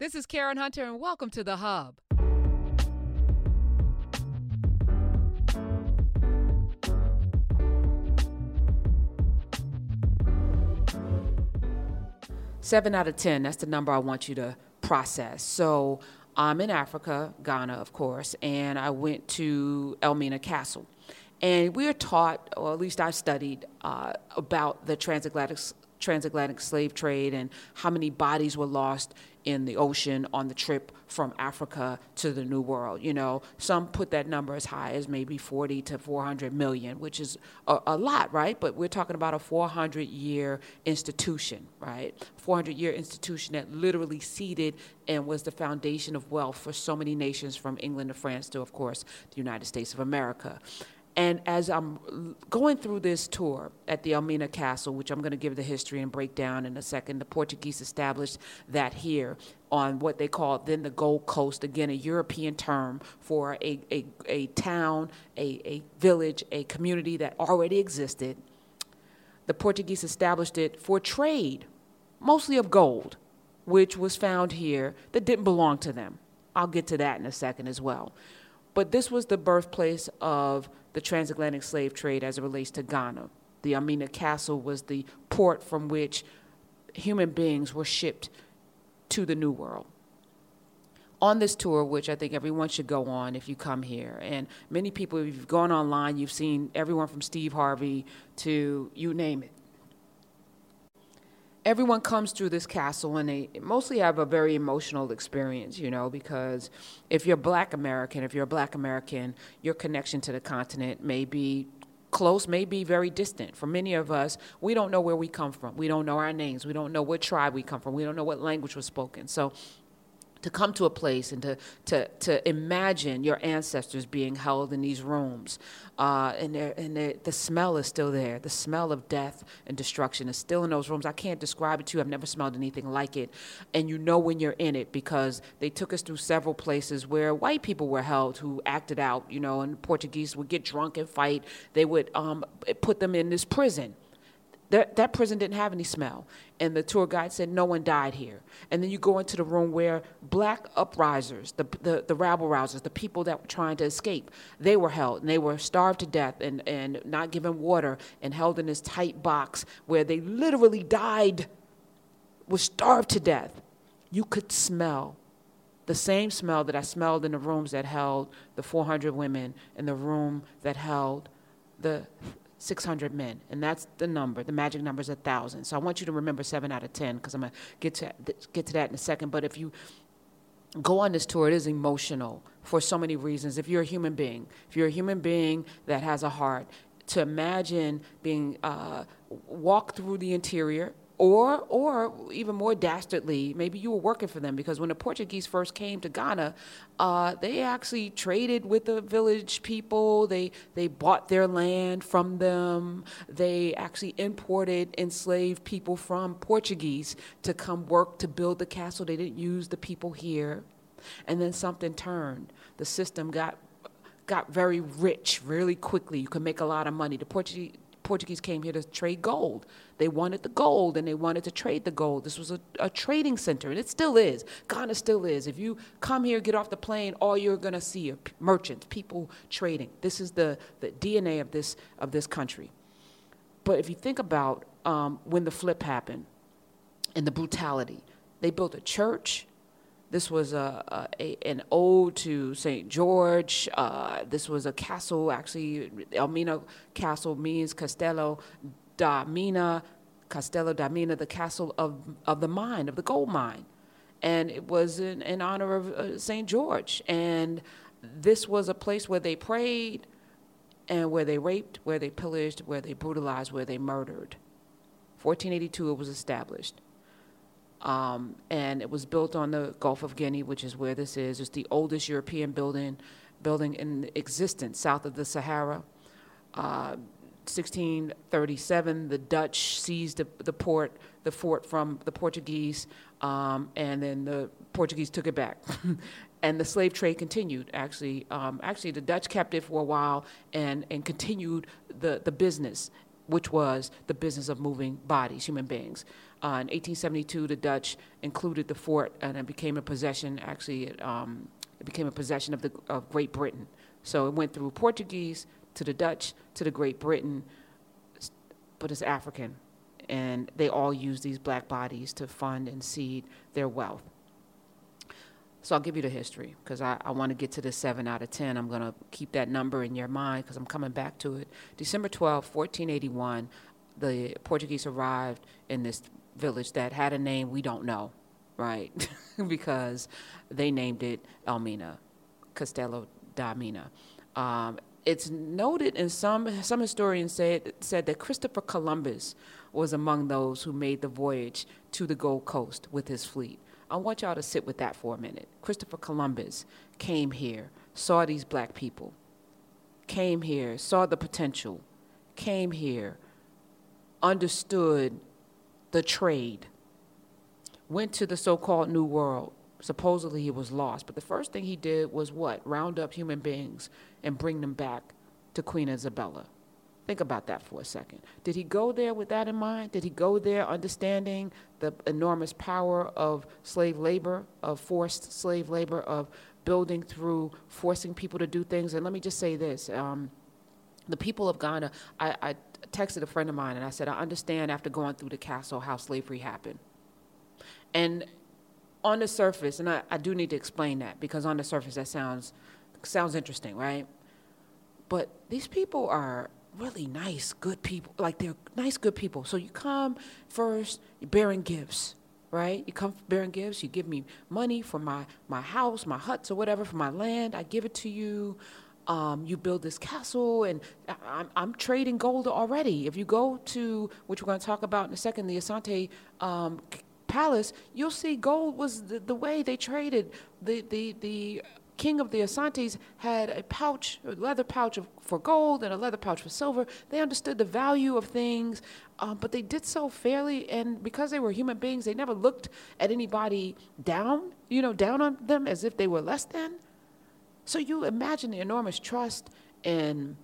This is Karen Hunter, and welcome to The Hub. Seven out of 10, that's the number I want you to process. So I'm in Africa, Ghana, of course, and I went to Elmina Castle. And we are taught, or at least I studied, uh, about the transatlantic transatlantic slave trade and how many bodies were lost in the ocean on the trip from Africa to the New World. You know, some put that number as high as maybe 40 to 400 million, which is a, a lot, right? But we're talking about a 400 year institution, right? 400 year institution that literally seeded and was the foundation of wealth for so many nations from England to France to, of course, the United States of America. And as I'm going through this tour at the Elmina Castle, which I'm going to give the history and break down in a second, the Portuguese established that here on what they call then the Gold Coast, again, a European term for a, a, a town, a, a village, a community that already existed. The Portuguese established it for trade, mostly of gold, which was found here that didn't belong to them. I'll get to that in a second as well. But this was the birthplace of the transatlantic slave trade as it relates to Ghana. The Elmina Castle was the port from which human beings were shipped to the New World. On this tour, which I think everyone should go on if you come here, and many people, if you've gone online, you've seen everyone from Steve Harvey to you name it everyone comes through this castle and they mostly have a very emotional experience, you know, because if you're black American, if you're a black American, your connection to the continent may be close, may be very distant. For many of us, we don't know where we come from. We don't know our names. We don't know what tribe we come from. We don't know what language was spoken. So to come to a place and to, to, to imagine your ancestors being held in these rooms. Uh, and and the smell is still there. The smell of death and destruction is still in those rooms. I can't describe it to you. I've never smelled anything like it. And you know when you're in it because they took us through several places where white people were held who acted out, you know, and Portuguese would get drunk and fight. They would um, put them in this prison that, that prison didn't have any smell. And the tour guide said no one died here. And then you go into the room where black uprisers, the, the, the rabble rousers, the people that were trying to escape, they were held and they were starved to death and, and not given water and held in this tight box where they literally died, were starved to death. You could smell the same smell that I smelled in the rooms that held the 400 women, in the room that held the 600 men, and that's the number. The magic number is a thousand. So I want you to remember seven out of ten because I'm gonna get to get to that in a second. But if you go on this tour, it is emotional for so many reasons. If you're a human being, if you're a human being that has a heart, to imagine being uh, walk through the interior or, or even more dastardly, maybe you were working for them because when the Portuguese first came to Ghana, uh, they actually traded with the village people. They they bought their land from them. They actually imported enslaved people from Portuguese to come work to build the castle. They didn't use the people here, and then something turned. The system got got very rich really quickly. You could make a lot of money. The Portuguese Portuguese came here to trade gold. They wanted the gold and they wanted to trade the gold. This was a, a trading center, and it still is. Ghana still is. If you come here, get off the plane, all you're going to see are merchants, people trading. This is the, the DNA of this, of this country. But if you think about um, when the flip happened and the brutality, they built a church, this was a, a, an ode to St. George. Uh, this was a castle, actually, Elmina Castle means Castelo da Mina, Castelo da Mina, the castle of, of the mine, of the gold mine. And it was in, in honor of uh, St. George. And this was a place where they prayed and where they raped, where they pillaged, where they brutalized, where they murdered. 1482 it was established. Um, and it was built on the Gulf of Guinea, which is where this is. It's the oldest European building building in existence south of the Sahara. Uh, 1637, the Dutch seized the, the, port, the fort from the Portuguese, um, and then the Portuguese took it back. and the slave trade continued. Actually, um, actually, the Dutch kept it for a while and, and continued the, the business which was the business of moving bodies, human beings. Uh, in 1872, the Dutch included the fort, and it became a possession. Actually, it, um, it became a possession of the of Great Britain. So it went through Portuguese to the Dutch to the Great Britain, but it's African, and they all use these black bodies to fund and seed their wealth. So I'll give you the history because I, I want to get to the 7 out of 10. I'm going to keep that number in your mind because I'm coming back to it. December 12, 1481, the Portuguese arrived in this village that had a name we don't know, right? because they named it Elmina, Castelo da Mina. Um, it's noted in some some historians said said that Christopher Columbus was among those who made the voyage to the Gold Coast with his fleet. I want y'all to sit with that for a minute. Christopher Columbus came here, saw these black people, came here, saw the potential, came here, understood the trade, went to the so called New World. Supposedly he was lost, but the first thing he did was what? Round up human beings and bring them back to Queen Isabella. Think about that for a second. Did he go there with that in mind? Did he go there understanding the enormous power of slave labor, of forced slave labor, of building through forcing people to do things? And let me just say this. Um, the people of Ghana, I, I texted a friend of mine and I said, I understand after going through the castle how slavery happened. And on the surface, and I, I do need to explain that because on the surface that sounds sounds interesting, right? But these people are really nice, good people. Like they're nice, good people. So you come first, you're bearing gifts, right? You come bearing gifts. You give me money for my my house, my huts, or whatever for my land. I give it to you. Um, you build this castle, and I'm, I'm, trading gold already. If you go to, which we're going to talk about in a second, the Asante um, Palace, you'll see gold was the, the way they traded. The the the king of the Asantes had a pouch, a leather pouch of, for gold and a leather pouch for silver. They understood the value of things, um, but they did so fairly. And because they were human beings, they never looked at anybody down, you know, down on them as if they were less than. So you imagine the enormous trust and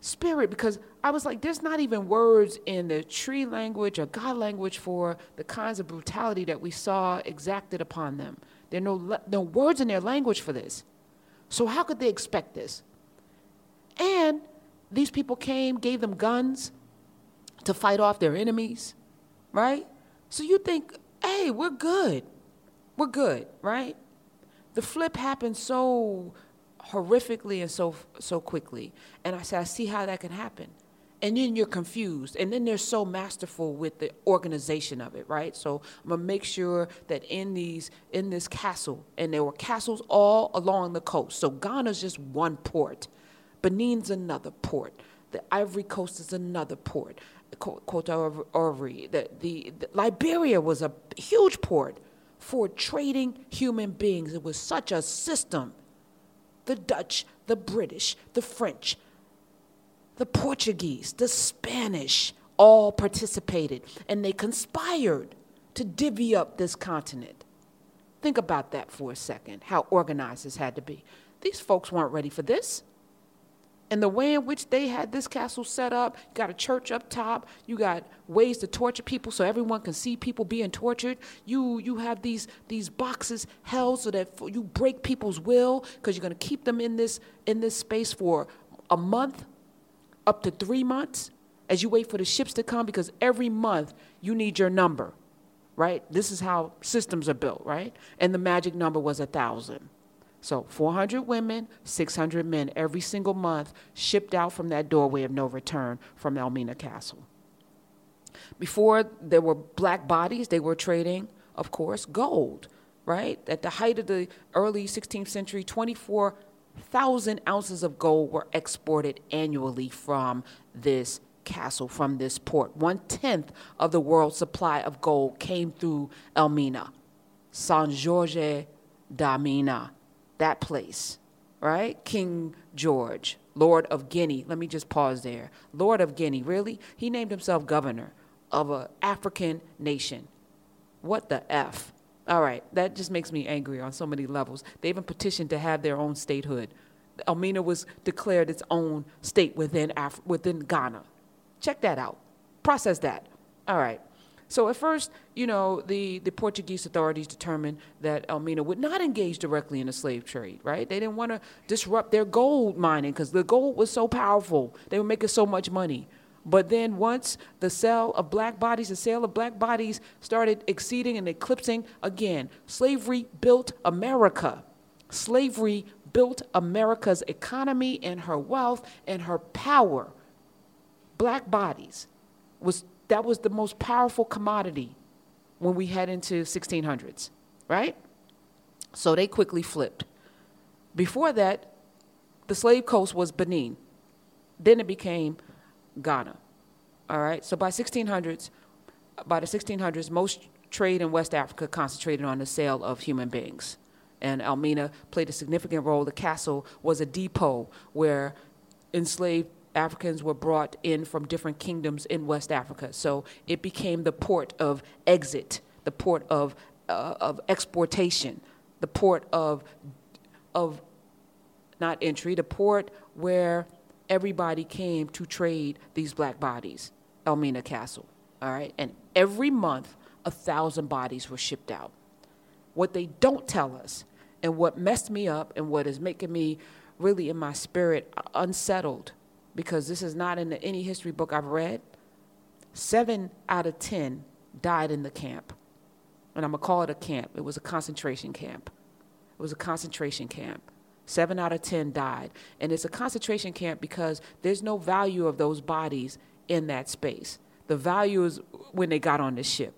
spirit because I was like, there's not even words in the Twi language or Ga language for the kinds of brutality that we saw exacted upon them. There are no, no words in their language for this. So, how could they expect this? And these people came, gave them guns to fight off their enemies, right? So, you think, hey, we're good. We're good, right? The flip happened so horrifically and so, so quickly. And I said, I see how that can happen. And then you're confused. And then they're so masterful with the organization of it right? So i'm gonna make sure that in these in this castle and there were castles all along the coast. So ghana's just one port. Benin's another port. The ivory coast is another port. Cote d'Ivoire, the, the, the Liberia was a huge port for trading human beings. It was such a system. The Dutch, the British, the French, the Portuguese, the Spanish all participated and they conspired to divvy up this continent. Think about that for a second, how organized this had to be. These folks weren't ready for this. And the way in which they had this castle set up, you got a church up top, you got ways to torture people so everyone can see people being tortured. You you have these these boxes held so that you break people's will because you're going to keep them in this in this space for a month up to three months as you wait for the ships to come because every month you need your number, right? This is how systems are built, right? And the magic number was a thousand. So 400 women, 600 men every single month shipped out from that doorway of no return from Elmina Castle. Before there were black bodies, they were trading, of course, gold, right? At the height of the early 16th century, 24 thousand ounces of gold were exported annually from this castle, from this port. One tenth of the world's supply of gold came through Elmina, San Jorge da Mina, that place, right? King George, Lord of Guinea. Let me just pause there. Lord of Guinea, really? He named himself governor of an African nation. What the F? All right, that just makes me angry on so many levels. They even petitioned to have their own statehood. Elmina was declared its own state within Af- within Ghana. Check that out. Process that. All right. So at first, you know, the, the Portuguese authorities determined that Elmina would not engage directly in the slave trade, right? They didn't want to disrupt their gold mining because the gold was so powerful. They were making so much money. But then once the sale of black bodies, the sale of black bodies started exceeding and eclipsing, again, slavery built America. Slavery built America's economy and her wealth and her power. Black bodies was that was the most powerful commodity when we head into 1600s, right? So they quickly flipped. Before that, the slave coast was Benin. Then it became Ghana. All right. So by 1600s, by the 1600s, most trade in West Africa concentrated on the sale of human beings. And Elmina played a significant role. The castle was a depot where enslaved Africans were brought in from different kingdoms in West Africa. So it became the port of exit, the port of, uh, of exportation, the port of, of not entry, the port where everybody came to trade these black bodies, Elmina Castle. All right, and every month a thousand bodies were shipped out. What they don't tell us, and what messed me up, and what is making me really in my spirit unsettled, because this is not in any history book I've read. Seven out of ten died in the camp. And I'm going to call it a camp. It was a concentration camp. It was a concentration camp. Seven out of 10 died. And it's a concentration camp because there's no value of those bodies in that space. The value is when they got on the ship.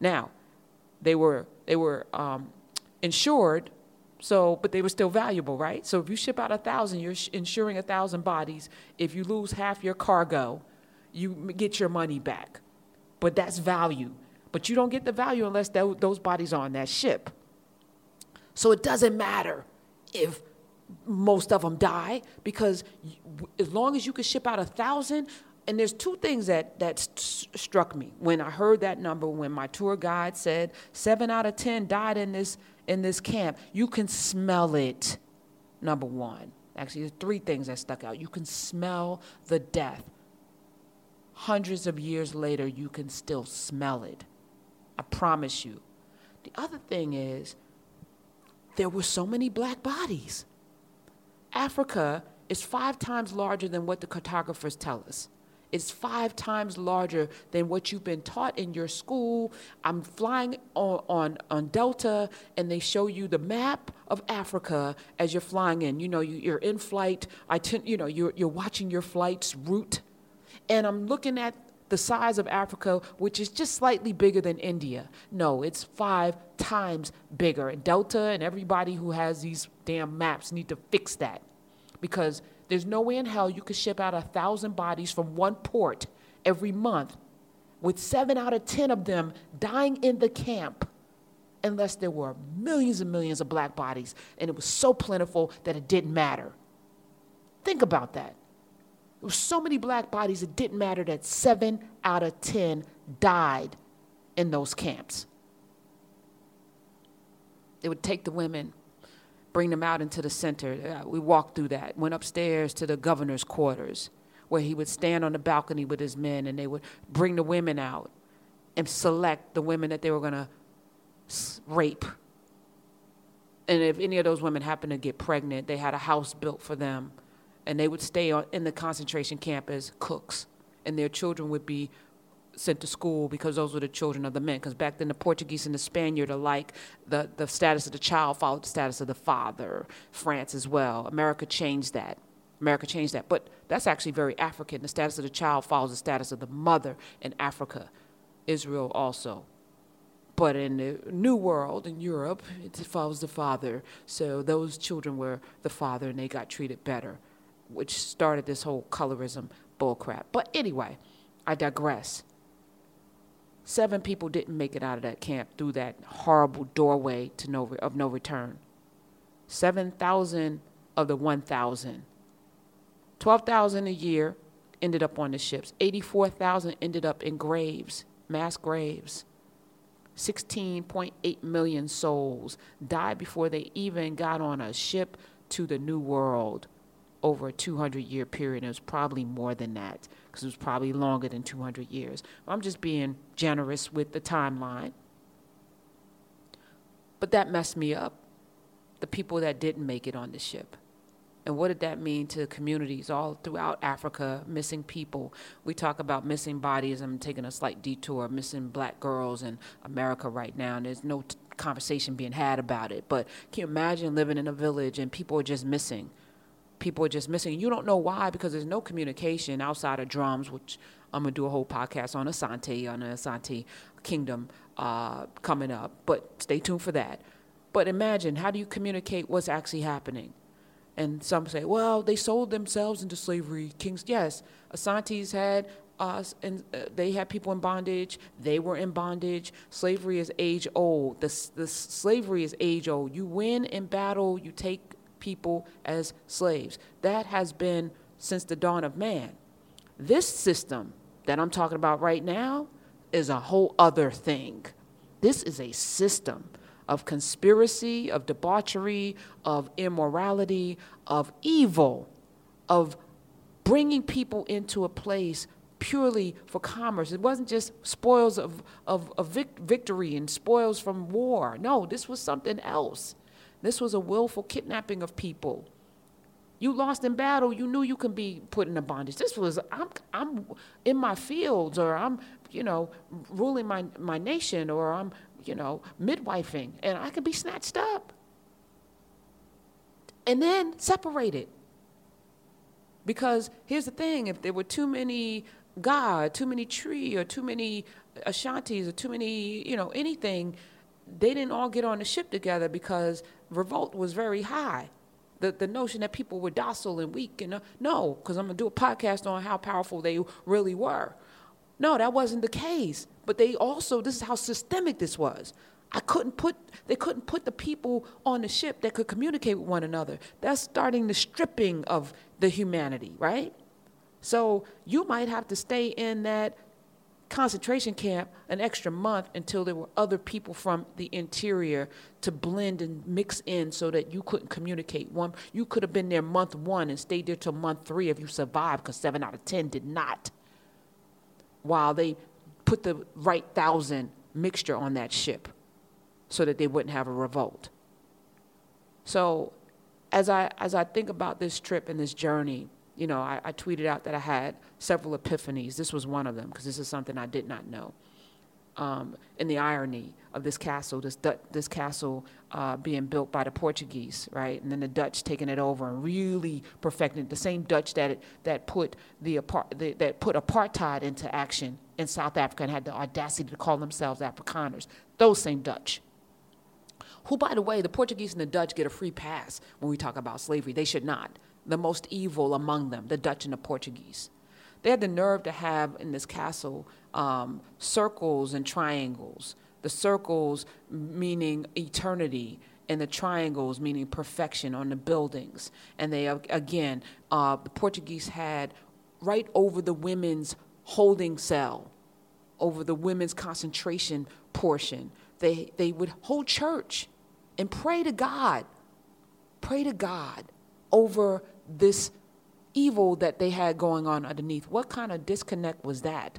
Now, they were, they were um, insured, so, but they were still valuable, right? So if you ship out a thousand, you're insuring a thousand bodies. If you lose half your cargo, you get your money back. But that's value. But you don't get the value unless those bodies are on that ship. So it doesn't matter if most of them die because as long as you can ship out a thousand and there's two things that that st- struck me when I heard that number when my tour guide said 7 out of 10 died in this in this camp you can smell it number 1 actually there's three things that stuck out. You can smell the death. Hundreds of years later you can still smell it. I promise you. The other thing is there were so many black bodies. Africa is five times larger than what the cartographers tell us. It's five times larger than what you've been taught in your school. I'm flying on, on, on Delta, and they show you the map of Africa as you're flying in. You know, you, are in flight. I t- you know, you're, you're watching your flight's route. And I'm looking at the size of Africa, which is just slightly bigger than India. No, it's five times bigger. And Delta and everybody who has these damn maps need to fix that because there's no way in hell you could ship out a thousand bodies from one port every month with seven out of ten of them dying in the camp unless there were millions and millions of black bodies and it was so plentiful that it didn't matter. Think about that. There were so many black bodies, it didn't matter that seven out of ten died in those camps. It would take the women bring them out into the center. Uh, we walked through that, went upstairs to the governor's quarters, where he would stand on the balcony with his men and they would bring the women out and select the women that they were going to rape. And if any of those women happened to get pregnant, they had a house built for them and they would stay in the concentration camp as cooks and their children would be sent to school because those were the children of the men. Because back then, the Portuguese and the Spaniard alike, the, the status of the child followed the status of the father. France as well. America changed that. America changed that. But that's actually very African. The status of the child follows the status of the mother in Africa. Israel also. But in the New World, in Europe, it follows the father. So those children were the father and they got treated better, which started this whole colorism bullcrap. But anyway, I digress. Seven people didn't make it out of that camp through that horrible doorway to no, of no return. 7,000 of the 1,000. 12,000 a year ended up on the ships. 84,000 ended up in graves, mass graves. 16.8 million souls died before they even got on a ship to the New World over a 200 year period. It was probably more than that because it was probably longer than 200 years. I'm just being generous with the timeline. But that messed me up. The people that didn't make it on the ship. And what did that mean to communities all throughout Africa, missing people? We talk about missing bodies. I'm taking a slight detour, missing black girls in America right now, and there's no t- conversation being had about it. But can you imagine living in a village and people are just missing? People are just missing. You don't know why because there's no communication outside of drums, which I'm gonna do a whole podcast on Asante, on the Asante Kingdom uh, coming up. But stay tuned for that. But imagine how do you communicate what's actually happening? And some say, well, they sold themselves into slavery. Kings, yes, Asantes had us, and uh, they had people in bondage. They were in bondage. Slavery is age old. The, the slavery is age old. You win in battle. You take people as slaves. That has been since the dawn of man. This system that I'm talking about right now is a whole other thing. This is a system of conspiracy, of debauchery, of immorality, of evil, of bringing people into a place purely for commerce. It wasn't just spoils of, of, of vic- victory and spoils from war. No, this was something else. This was a willful kidnapping of people. You lost in battle, you knew you could be put in a bondage. This was, I'm, I'm in my fields, or I'm, you know, ruling my, my nation, or I'm you know, midwifing, and I could be snatched up and then separated. Because here's the thing if there were too many Ga, too many Twi, or too many Ashantis, or too many, you know, anything, they didn't all get on the ship together because revolt was very high. The, the notion that people were docile and weak, and uh, no, because I'm to do a podcast on how powerful they really were. No, that wasn't the case. But they also, this is how systemic this was. I couldn't put, they couldn't put the people on the ship that could communicate with one another. That's starting the stripping of the humanity, right? So you might have to stay in that concentration camp an extra month until there were other people from the interior to blend and mix in so that you couldn't communicate. One, you could have been there month one and stayed there till month three if you survived, because seven out of ten did not. While they put the right thousand mixture on that ship so that they wouldn't have a revolt. So as I as I think about this trip and this journey, you know, I, I tweeted out that I had several epiphanies. This was one of them because this is something I did not know um, in the irony of this castle, this, this castle uh, being built by the Portuguese, right? And then the Dutch taking it over and really perfecting it. The same Dutch that, that, put the, the, that put apartheid into action in South Africa and had the audacity to call themselves Afrikaners. Those same Dutch. Who, by the way, the Portuguese and the Dutch get a free pass when we talk about slavery. They should not. The most evil among them, the Dutch and the Portuguese. They had the nerve to have in this castle um, circles and triangles. The circles meaning eternity, and the triangles meaning perfection on the buildings. And they, again, uh, the Portuguese had right over the women's holding cell, over the women's concentration portion. They, they would hold church and pray to God, pray to God over this evil that they had going on underneath. What kind of disconnect was that?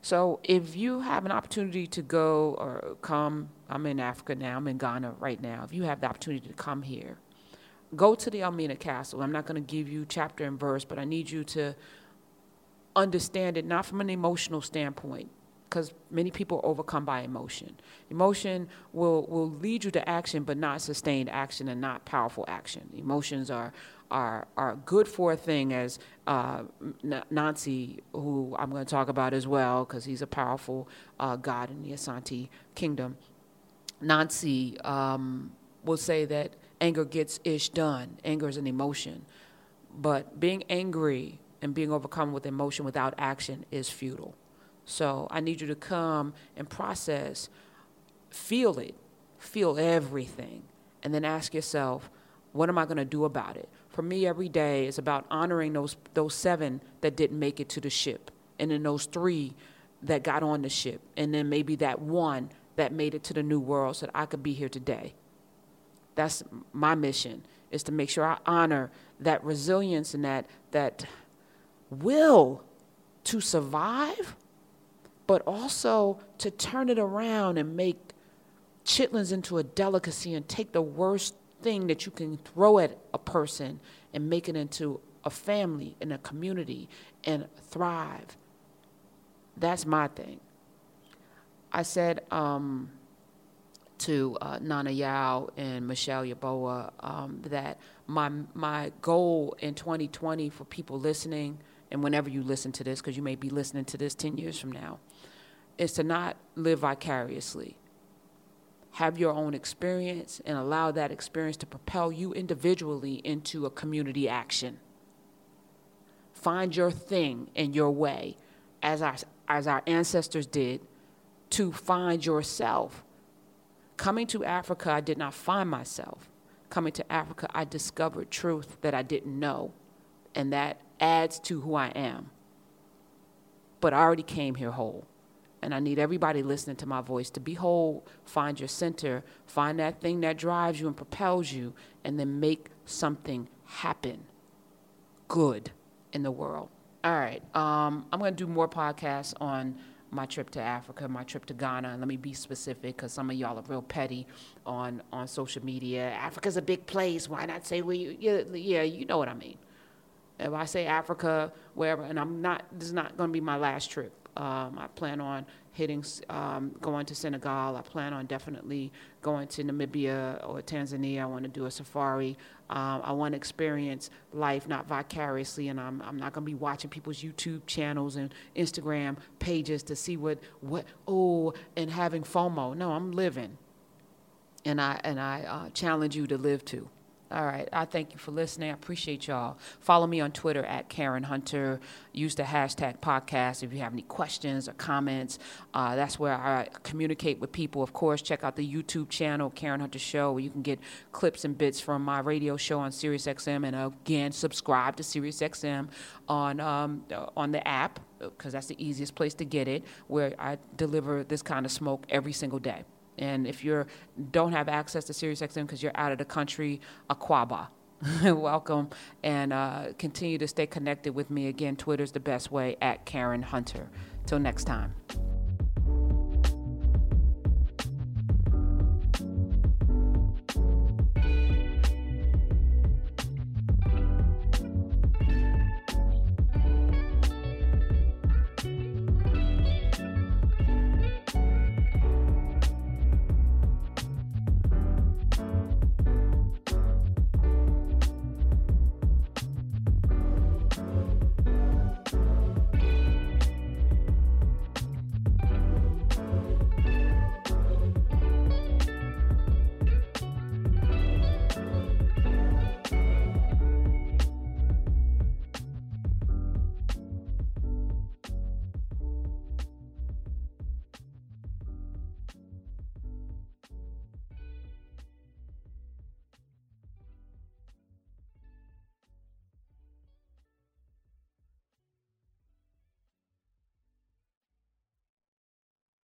So, if you have an opportunity to go or come, I'm in Africa now, I'm in Ghana right now. If you have the opportunity to come here, go to the Elmina Castle. I'm not going to give you chapter and verse, but I need you to understand it not from an emotional standpoint, because many people are overcome by emotion. Emotion will, will lead you to action, but not sustained action and not powerful action. Emotions are are are good for a thing as uh, Nancy, who I'm going to talk about as well, because he's a powerful uh, god in the Asante kingdom. Nancy um, will say that anger gets ish done. Anger is an emotion, but being angry and being overcome with emotion without action is futile. So I need you to come and process, feel it, feel everything, and then ask yourself, what am I going to do about it? for me every day is about honoring those those seven that didn't make it to the ship, and then those three that got on the ship, and then maybe that one that made it to the new world so that I could be here today. That's my mission is to make sure I honor that resilience and that that will to survive, but also to turn it around and make chitlins into a delicacy and take the worst thing that you can throw at a person and make it into a family and a community and thrive. That's my thing. I said um, to uh, Nana Yao and Michelle Yaboa um, that my my goal in 2020 for people listening and whenever you listen to this, because you may be listening to this 10 years from now, is to not live vicariously. Have your own experience and allow that experience to propel you individually into a community action. Find your thing and your way, as our, as our ancestors did, to find yourself. Coming to Africa, I did not find myself. Coming to Africa, I discovered truth that I didn't know, and that adds to who I am. But I already came here whole. And I need everybody listening to my voice to be whole, find your center, find that thing that drives you and propels you, and then make something happen good in the world. All right. Um, I'm going to do more podcasts on my trip to Africa, my trip to Ghana. Let me be specific because some of y'all are real petty on, on social media. Africa's a big place. Why not say where you, yeah, yeah, you know what I mean. If I say Africa, wherever, and I'm not, this is not going to be my last trip. Um, I plan on hitting, um, going to Senegal. I plan on definitely going to Namibia or Tanzania. I want to do a safari. Um, I want to experience life not vicariously, and I'm, I'm not going to be watching people's YouTube channels and Instagram pages to see what, what oh, and having FOMO. No, I'm living. And I, and I uh, challenge you to live too. All right. I thank you for listening. I appreciate y'all. Follow me on Twitter at Karen Hunter. Use the hashtag podcast if you have any questions or comments. Uh, that's where I communicate with people. Of course, check out the YouTube channel, Karen Hunter Show, where you can get clips and bits from my radio show on SiriusXM. And again, subscribe to SiriusXM on, um, on the app, because that's the easiest place to get it, where I deliver this kind of smoke every single day. And if you don't have access to SiriusXM because you're out of the country, Akwaaba. Welcome and uh, continue to stay connected with me. Again, Twitter's the best way at Karen Hunter. Till next time.